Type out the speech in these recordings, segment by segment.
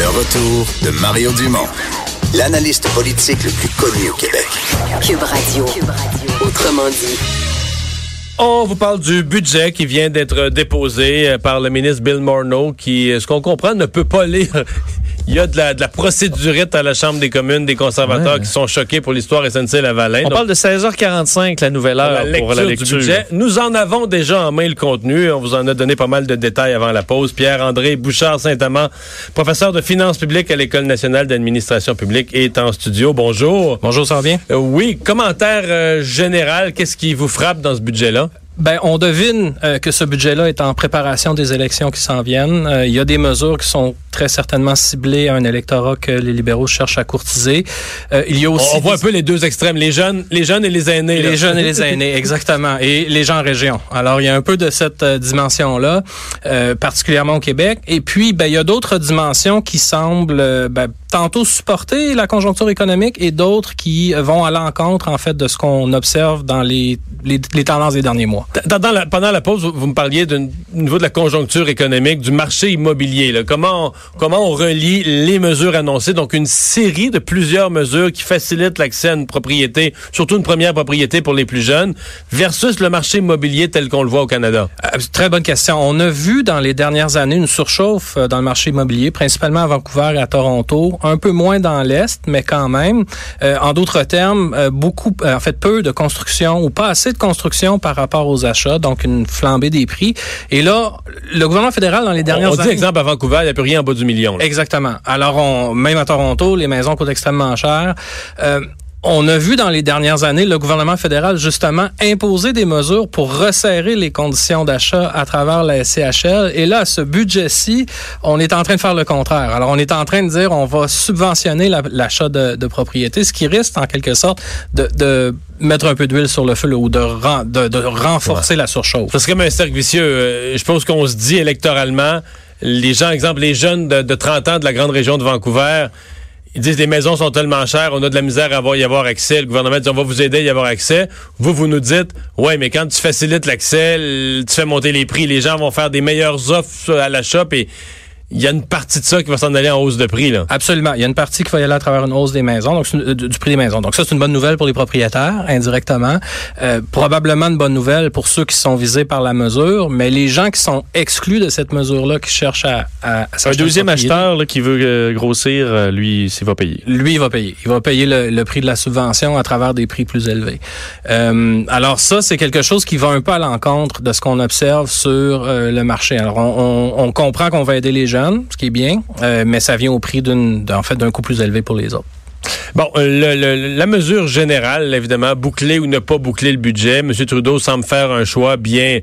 Le retour de Mario Dumont, l'analyste politique le plus connu au Québec. Cube Radio. Autrement dit. On vous parle du budget qui vient d'être déposé euh, par le ministre Bill Morneau, qui, euh, ce qu'on comprend, ne peut pas lire il y a de la, de la procédurite à la Chambre des communes des conservateurs qui sont choqués pour l'histoire SNC-Lavalin. On parle de 16h45, la nouvelle heure la pour la lecture. du budget. Nous en avons déjà en main le contenu. On vous en a donné pas mal de détails avant la pause. Pierre-André Bouchard-Saint-Amand, professeur de finances publiques à l'École nationale d'administration publique, est en studio. Bonjour. Bonjour, ça va bien? Euh, oui, commentaire euh, général, qu'est-ce qui vous frappe dans ce budget-là? Ben, on devine euh, que ce budget-là est en préparation des élections qui s'en viennent. Euh, il y a des mesures qui sont très certainement ciblées à un électorat que les libéraux cherchent à courtiser. Euh, il y a aussi on, voit un peu les deux extrêmes, les jeunes, les jeunes et les aînés. Les jeunes et les aînés, exactement, et les gens en région. Alors, il y a un peu de cette dimension-là, particulièrement au Québec. Et puis, ben, il y a d'autres dimensions qui semblent ben, tantôt supporter la conjoncture économique et d'autres qui vont à l'encontre, en fait, de ce qu'on observe dans les, les, les tendances des derniers mois. La, pendant la pause, vous, me parliez du niveau de la conjoncture économique, du marché immobilier. Là. Comment, comment on relie les mesures annoncées, donc une série de plusieurs mesures qui facilitent l'accès à une propriété, surtout une première propriété pour les plus jeunes, versus le marché immobilier tel qu'on le voit au Canada? Euh, très bonne question. On a vu dans les dernières années une surchauffe euh, dans le marché immobilier, principalement à Vancouver et à Toronto, un peu moins dans l'Est, mais quand même. Euh, en d'autres termes, beaucoup, en fait, peu de construction ou pas assez de construction par rapport aux achats, donc une flambée des prix. Et là, le gouvernement fédéral, dans les dernières années... On dit, exemple, à Vancouver, il n'y a plus rien en bas du million. Exactement. Alors, on, même à Toronto, les maisons coûtent extrêmement cher. On a vu dans les dernières années le gouvernement fédéral justement imposer des mesures pour resserrer les conditions d'achat à travers la SCHL. Et là, ce budget-ci, on est en train de faire le contraire. Alors, on est en train de dire on va subventionner l'achat de, de propriétés, ce qui risque en quelque sorte de, de mettre un peu d'huile sur le feu ou de, de, de renforcer la surchauffe. C'est comme un cercle vicieux. Euh, je pense qu'on se dit électoralement, les gens, exemple, les jeunes de, de 30 ans de la grande région de Vancouver, ils disent les maisons sont tellement chères, on a de la misère à y avoir accès. Le gouvernement dit on va vous aider à y avoir accès. Vous, vous nous dites ouais, mais quand tu facilites l'accès, tu fais monter les prix, les gens vont faire des meilleures offres à l'achat et il y a une partie de ça qui va s'en aller en hausse de prix. Là. Absolument. Il y a une partie qui va y aller à travers une hausse des maisons, donc euh, du, prix des maisons. Donc ça, c'est une bonne nouvelle pour les propriétaires, indirectement. Euh, probablement une bonne nouvelle pour ceux qui sont visés par la mesure, mais les gens qui sont exclus de cette mesure-là, qui cherchent à... à, un deuxième acheteur là, qui veut euh, grossir, euh, lui, il va payer. Lui, il va payer. Il va payer le, le, prix de la subvention à travers des prix plus élevés. Alors ça, c'est quelque chose qui va un peu à l'encontre de ce qu'on observe sur le marché. Alors on, on, on comprend qu'on va aider les gens ce qui est bien, euh, mais ça vient au prix fait, d'un coût plus élevé pour les autres. Bon, le, la mesure générale, évidemment, boucler ou ne pas boucler le budget. M. Trudeau semble faire un choix bien,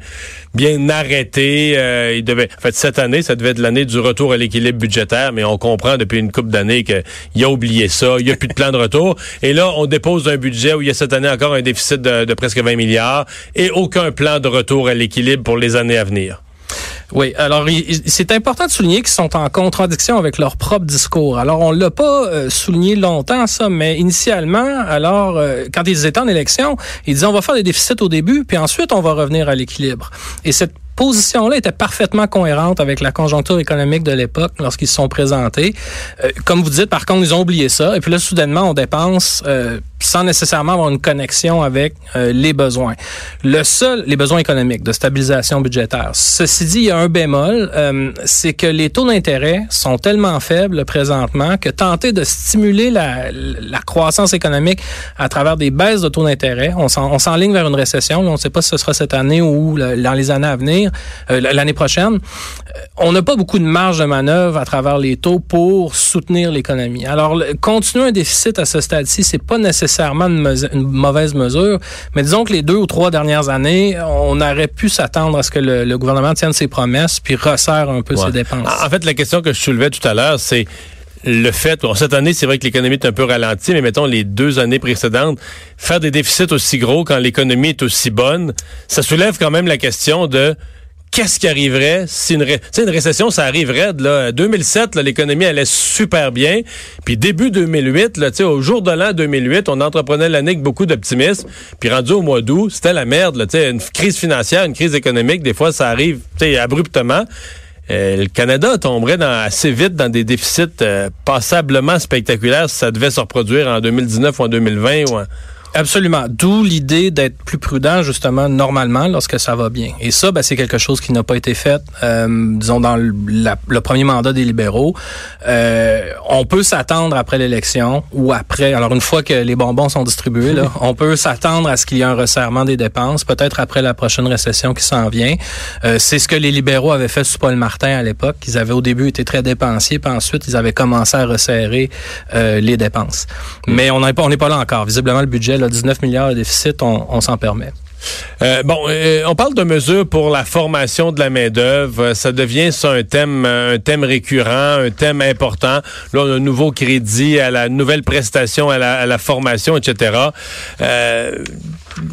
bien arrêté. Euh, en fait, cette année, ça devait être l'année du retour à l'équilibre budgétaire, mais on comprend depuis une couple d'années qu'il a oublié ça. Il n'y a plus de plan de retour. Et là, on dépose un budget où il y a cette année encore un déficit de presque 20 milliards et aucun plan de retour à l'équilibre pour les années à venir. Oui, alors c'est important de souligner qu'ils sont en contradiction avec leur propre discours. Alors on l'a pas euh, souligné longtemps ça, mais initialement, alors euh, quand ils étaient en élection, ils disaient on va faire des déficits au début, puis ensuite on va revenir à l'équilibre. Et cette position-là était parfaitement cohérente avec la conjoncture économique de l'époque lorsqu'ils se sont présentés. Euh, comme vous dites, par contre, ils ont oublié ça. Et puis là, soudainement, on dépense euh, sans nécessairement avoir une connexion avec euh, les besoins. Le seul, les besoins économiques de stabilisation budgétaire. Ceci dit, il y a un bémol, c'est que les taux d'intérêt sont tellement faibles présentement que tenter de stimuler la, la croissance économique à travers des baisses de taux d'intérêt, on s'enligne vers une récession. on ne sait pas si ce sera cette année ou dans les années à venir euh, l'année prochaine, euh, on n'a pas beaucoup de marge de manœuvre à travers les taux pour soutenir l'économie. Alors, continuer un déficit à ce stade-ci, c'est pas nécessairement une, mauvaise mesure, mais disons que les deux ou trois dernières années, on aurait pu s'attendre à ce que le, gouvernement tienne ses promesses puis resserre un peu ses dépenses. En fait, la question que je soulevais tout à l'heure, c'est le fait, bon, cette année, c'est vrai que l'économie est un peu ralentie, mais mettons les deux années précédentes, faire des déficits aussi gros quand l'économie est aussi bonne, ça soulève quand même la question de qu'est-ce qui arriverait si une, une récession, ça arriverait. Là, 2007, l'économie allait super bien. Puis début 2008, là, au jour de l'an 2008, on entreprenait l'année avec beaucoup d'optimisme. Puis rendu au mois d'août, c'était la merde. Là, une crise financière, une crise économique, des fois, ça arrive abruptement. le Canada tomberait dans, assez vite dans des déficits passablement spectaculaires si ça devait se reproduire en 2019 ou en 2020 ou en, Absolument. D'où l'idée d'être plus prudent, justement, normalement, lorsque ça va bien. Et ça, ben, c'est quelque chose qui n'a pas été fait, euh, disons, dans le, le, premier mandat des libéraux. Euh, on peut s'attendre après l'élection ou après, alors une fois que les bonbons sont distribués, là, on peut s'attendre à ce qu'il y ait un resserrement des dépenses, peut-être après la prochaine récession qui s'en vient. Euh, c'est ce que les libéraux avaient fait sous Paul Martin à l'époque. Ils avaient au début été très dépensiers, puis ensuite, ils avaient commencé à resserrer euh, les dépenses. Mm. Mais on n'est pas, on n'est pas là encore. Visiblement, le budget, 19 milliards de déficit, on, s'en permet. Euh, bon, euh, on parle de mesures pour la formation de la main d'œuvre. Ça devient ça un thème, un thème récurrent, un thème important. Là, on a un nouveau crédit à la nouvelle prestation à la, formation, etc. Euh,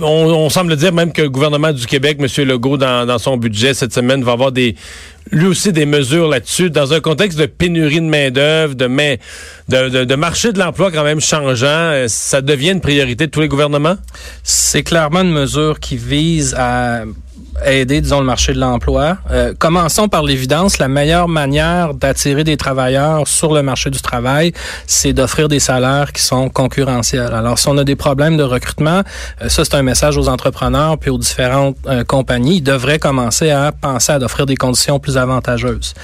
on, semble dire même que le gouvernement du Québec, M. Legault, dans, dans son budget cette semaine, va avoir des lui aussi des mesures là-dessus, dans un contexte de pénurie de main-d'œuvre, de, main, de, marché de l'emploi quand même changeant, euh, ça devient une priorité de tous les gouvernements? C'est clairement une mesure qui vise à aider, disons, le marché de l'emploi. Euh, commençons par l'évidence. La meilleure manière d'attirer des travailleurs sur le marché du travail, c'est d'offrir des salaires qui sont concurrentiels. Alors, si on a des problèmes de recrutement, euh, ça, c'est un message aux entrepreneurs puis aux différentes euh, compagnies. Ils devraient commencer à penser à d'offrir des conditions plus avantageuses.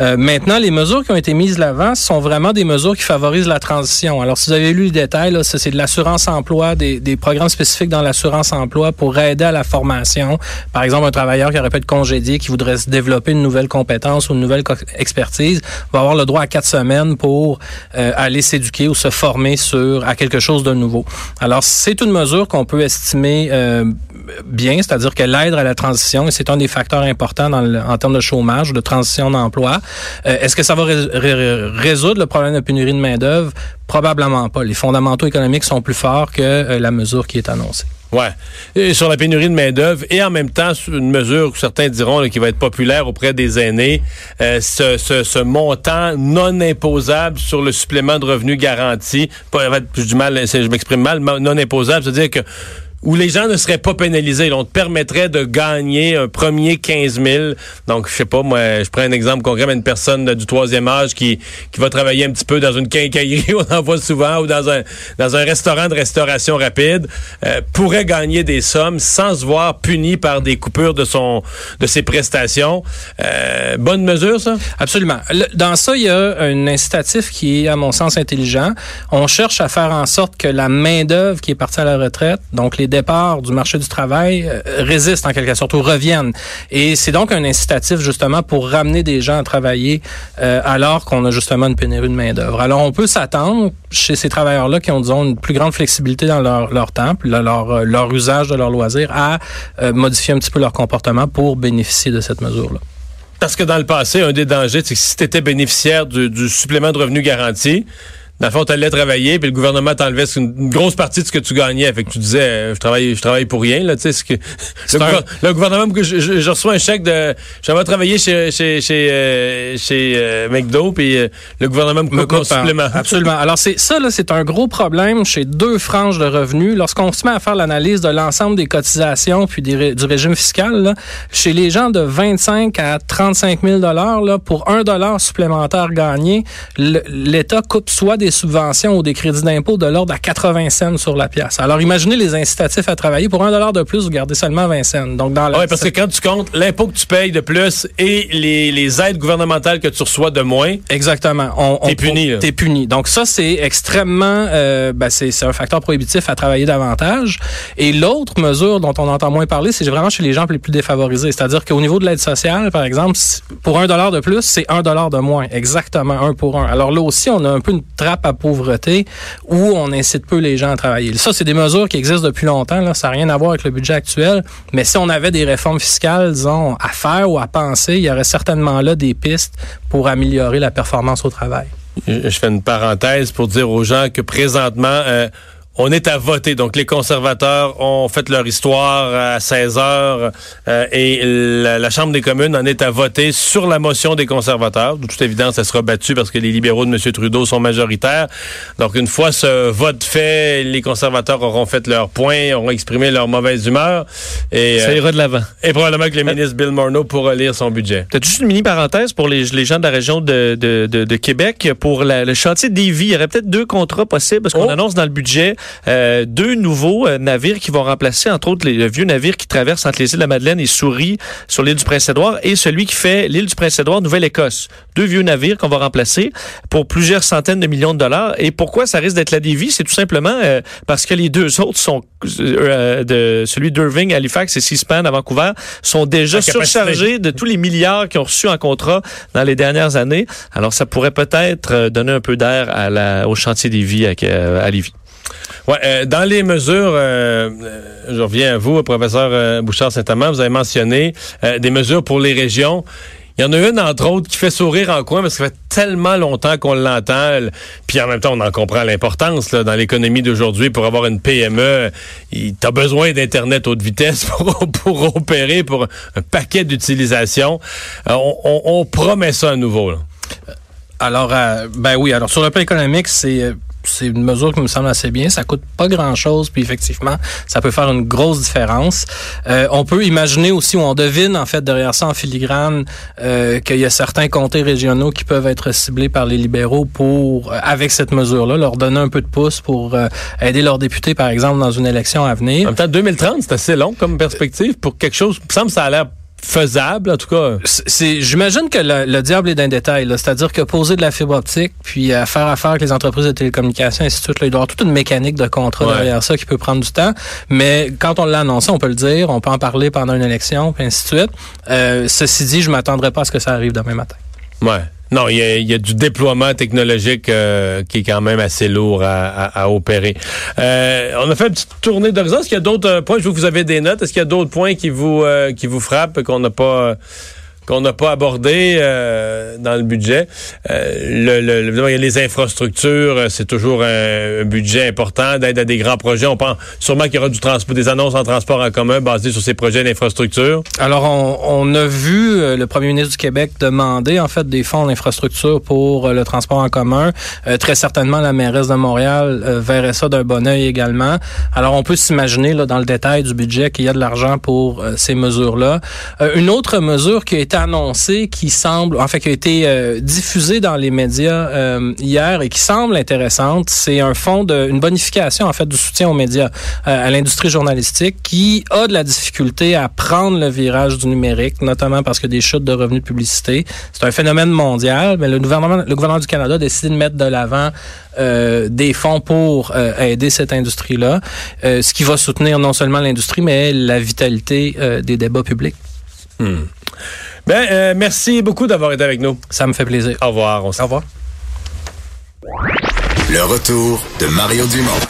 maintenant, les mesures qui ont été mises l'avant sont vraiment des mesures qui favorisent la transition. Alors, si vous avez lu les détails, là, c'est de l'assurance emploi, des, des programmes spécifiques dans l'assurance emploi pour aider à la formation. Par exemple, un travailleur qui aurait pu être congédié, qui voudrait se développer une nouvelle compétence ou une nouvelle expertise, va avoir le droit à quatre semaines pour euh, aller s'éduquer ou se former sur à quelque chose de nouveau. Alors, c'est une mesure qu'on peut estimer euh, bien, c'est-à-dire qu'elle aide à la transition et c'est un des facteurs importants dans en termes de chômage, de transition d'emploi. Euh, est-ce que ça va résoudre le problème de pénurie de main-d'œuvre? Probablement pas. Les fondamentaux économiques sont plus forts que la mesure qui est annoncée. Ouais. Sur la pénurie de main-d'œuvre et en même temps, une mesure que certains diront qui va être populaire auprès des aînés, euh, ce, montant non imposable sur le supplément de revenu garanti. Pas, du mal, je m'exprime mal, non imposable, c'est-à-dire que où les gens ne seraient pas pénalisés. On te permettrait de gagner un premier 15 000. Donc, je sais pas, moi, je prends un exemple concret, mais une personne du troisième âge qui, qui va travailler un petit peu dans une quincaillerie, on en voit souvent, ou dans un, dans un restaurant de restauration rapide, euh, pourrait gagner des sommes sans se voir puni par des coupures de son de ses prestations. Euh, bonne mesure, ça? Absolument. dans ça, il y a un incitatif qui est, à mon sens, intelligent. On cherche à faire en sorte que la main-d'œuvre qui est partie à la retraite, donc les départ du marché du travail euh, résistent en quelque sorte ou reviennent. Et c'est donc un incitatif justement pour ramener des gens à travailler euh, alors qu'on a justement une pénurie de main d'œuvre. Alors on peut s'attendre chez ces travailleurs-là qui ont disons une plus grande flexibilité dans leur, leur temps, leur, euh, leur usage de leur loisir, à modifier un petit peu leur comportement pour bénéficier de cette mesure-là. Parce que dans le passé, un des dangers, c'est que si tu étais bénéficiaire du, du supplément de revenu garanti, dans le fond, tu allais travailler, puis le gouvernement t'enlevait une grosse partie de ce que tu gagnais. Fait que tu disais, euh, je travaille, je travaille pour rien, là, tu sais. Ce que, le, gouvernement, je, je, reçois un chèque de, j'aimerais travailler chez, chez, chez, euh, chez euh, McDo, puis le gouvernement me coupe mon supplément. Absolument. Alors, c'est ça, là, c'est un gros problème chez deux franges de revenus. Lorsqu'on se met à faire l'analyse de l'ensemble des cotisations puis du régime fiscal, là, chez les gens de 25 à 35 000 là, pour un dollar supplémentaire gagné, l'État coupe soit des subventions ou des crédits d'impôt de l'ordre à 80 cents sur la pièce. Alors, imaginez les incitatifs à travailler. Pour un dollar de plus, vous gardez seulement 20 cents. Donc, dans Oui, parce que quand tu comptes l'impôt que tu payes de plus et les, les aides gouvernementales que tu reçois de moins. Exactement. On, t'es puni. T'es puni. Donc, ça, c'est extrêmement, euh, ben, c'est un facteur prohibitif à travailler davantage. Et l'autre mesure dont on entend moins parler, c'est vraiment chez les gens les plus défavorisés. C'est-à-dire qu'au niveau de l'aide sociale, par exemple, pour un dollar de plus, c'est un dollar de moins. Exactement, un pour un. Alors là aussi, on a un peu une trappe à pauvreté où on incite peu les gens à travailler. Ça, c'est des mesures qui existent depuis longtemps. Ça n'a rien à voir avec le budget actuel. Mais si on avait des réformes fiscales, disons, à faire ou à penser, il y aurait certainement là des pistes pour améliorer la performance au travail. Je fais une parenthèse pour dire aux gens que présentement, euh, on est à voter. Donc, les conservateurs ont fait leur histoire à 16 heures euh, et la, Chambre des communes en est à voter sur la motion des conservateurs. De toute évidence, ça sera battu parce que les libéraux de M. Trudeau sont majoritaires. Donc, une fois ce vote fait, les conservateurs auront fait leur point, auront exprimé leur mauvaise humeur. Et, ça ira de l'avant. Et probablement que le ministre Bill Morneau pourra lire son budget. Peut-être juste une mini parenthèse pour les, les gens de la région de, de, de, Québec. Pour le chantier d'Évie, il y aurait peut-être deux contrats possibles parce qu'on oh. annonce dans le budget euh, deux nouveaux euh, navires qui vont remplacer, entre autres, les, le vieux navire qui traverse entre les îles de la Madeleine et Souris sur l'île du Prince-Édouard et celui qui fait l'île du Prince-Édouard, Nouvelle-Écosse. Deux vieux navires qu'on va remplacer pour plusieurs centaines de millions de dollars. Et pourquoi ça risque d'être la Davy? C'est tout simplement euh, parce que les deux autres sont, de celui d'Irving, Halifax et Seaspan à Vancouver, sont déjà surchargés de tous les milliards qu'ils ont reçus en contrat dans les dernières années. Alors, ça pourrait peut-être donner un peu d'air à la, au chantier des vies à, à Lévis. Ouais, euh, dans les mesures, euh, euh, je reviens à vous, professeur Bouchard-Saint-Amand, vous avez mentionné des mesures pour les régions. Il y en a une, entre autres, qui fait sourire en coin parce que ça fait tellement longtemps qu'on l'entend. Puis en même temps, on en comprend l'importance dans l'économie d'aujourd'hui. Pour avoir une PME, tu as besoin d'Internet haute vitesse pour, opérer, pour un paquet d'utilisation. On, on, promet ça à nouveau. Là. Alors, ben oui. Alors, sur le plan économique, c'est c'est une mesure qui me semble assez bien. Ça coûte pas grand-chose, puis effectivement, ça peut faire une grosse différence. Euh, on peut imaginer aussi, ou on devine en fait derrière ça en filigrane, euh, qu'il y a certains comtés régionaux qui peuvent être ciblés par les libéraux pour, euh, avec cette mesure-là, leur donner un peu de pouce pour aider leurs députés, par exemple, dans une élection à venir. En même temps, 2030, c'est assez long comme perspective pour quelque chose. Il me semble que ça a l'air faisable, en tout cas. C'est, j'imagine que le, diable est dans le détail. C'est-à-dire que poser de la fibre optique, puis euh, faire affaire avec les entreprises de télécommunications, ainsi de suite, là, il doit y avoir toute une mécanique de contrat derrière ça qui peut prendre du temps. Mais quand on l'a annoncé, on peut le dire, on peut en parler pendant une élection, puis ainsi de suite. Euh, ceci dit, je m'attendrai pas à ce que ça arrive demain matin. Ouais. Non, il y a, du déploiement technologique euh, qui est quand même assez lourd à, opérer. Euh, on a fait une petite tournée d'horizon. Est-ce qu'il y a d'autres points? Je vois que vous avez des notes. Est-ce qu'il y a d'autres points qui vous euh, qui vous frappent qu'on n'a pas qu'on n'a pas abordé euh, dans le budget. Euh, le, les infrastructures, euh, c'est toujours un, budget important d'aide à des grands projets. On pense sûrement qu'il y aura du transport, des annonces en transport en commun basées sur ces projets d'infrastructure. Alors, on, a vu le premier ministre du Québec demander en fait des fonds d'infrastructure pour le transport en commun. très certainement, la mairesse de Montréal verrait ça d'un bon oeil également. Alors, on peut s'imaginer là dans le détail du budget qu'il y a de l'argent pour ces mesures-là. une autre mesure qui a été annoncé qui semble, en fait, qui a été euh, diffusé dans les médias euh, hier et qui semble intéressante, c'est un fonds de, une bonification en fait du soutien aux médias, euh, à l'industrie journalistique, qui a de la difficulté à prendre le virage du numérique, notamment parce que des chutes de revenus de publicité. C'est un phénomène mondial, mais le gouvernement, le gouvernement du Canada a décidé de mettre de l'avant des fonds pour aider cette industrie-là, ce qui va soutenir non seulement l'industrie, mais la vitalité des débats publics. Hmm. Ben, euh, merci beaucoup d'avoir été avec nous. Ça me fait plaisir. Au revoir. On Au revoir. Le retour de Mario Dumont.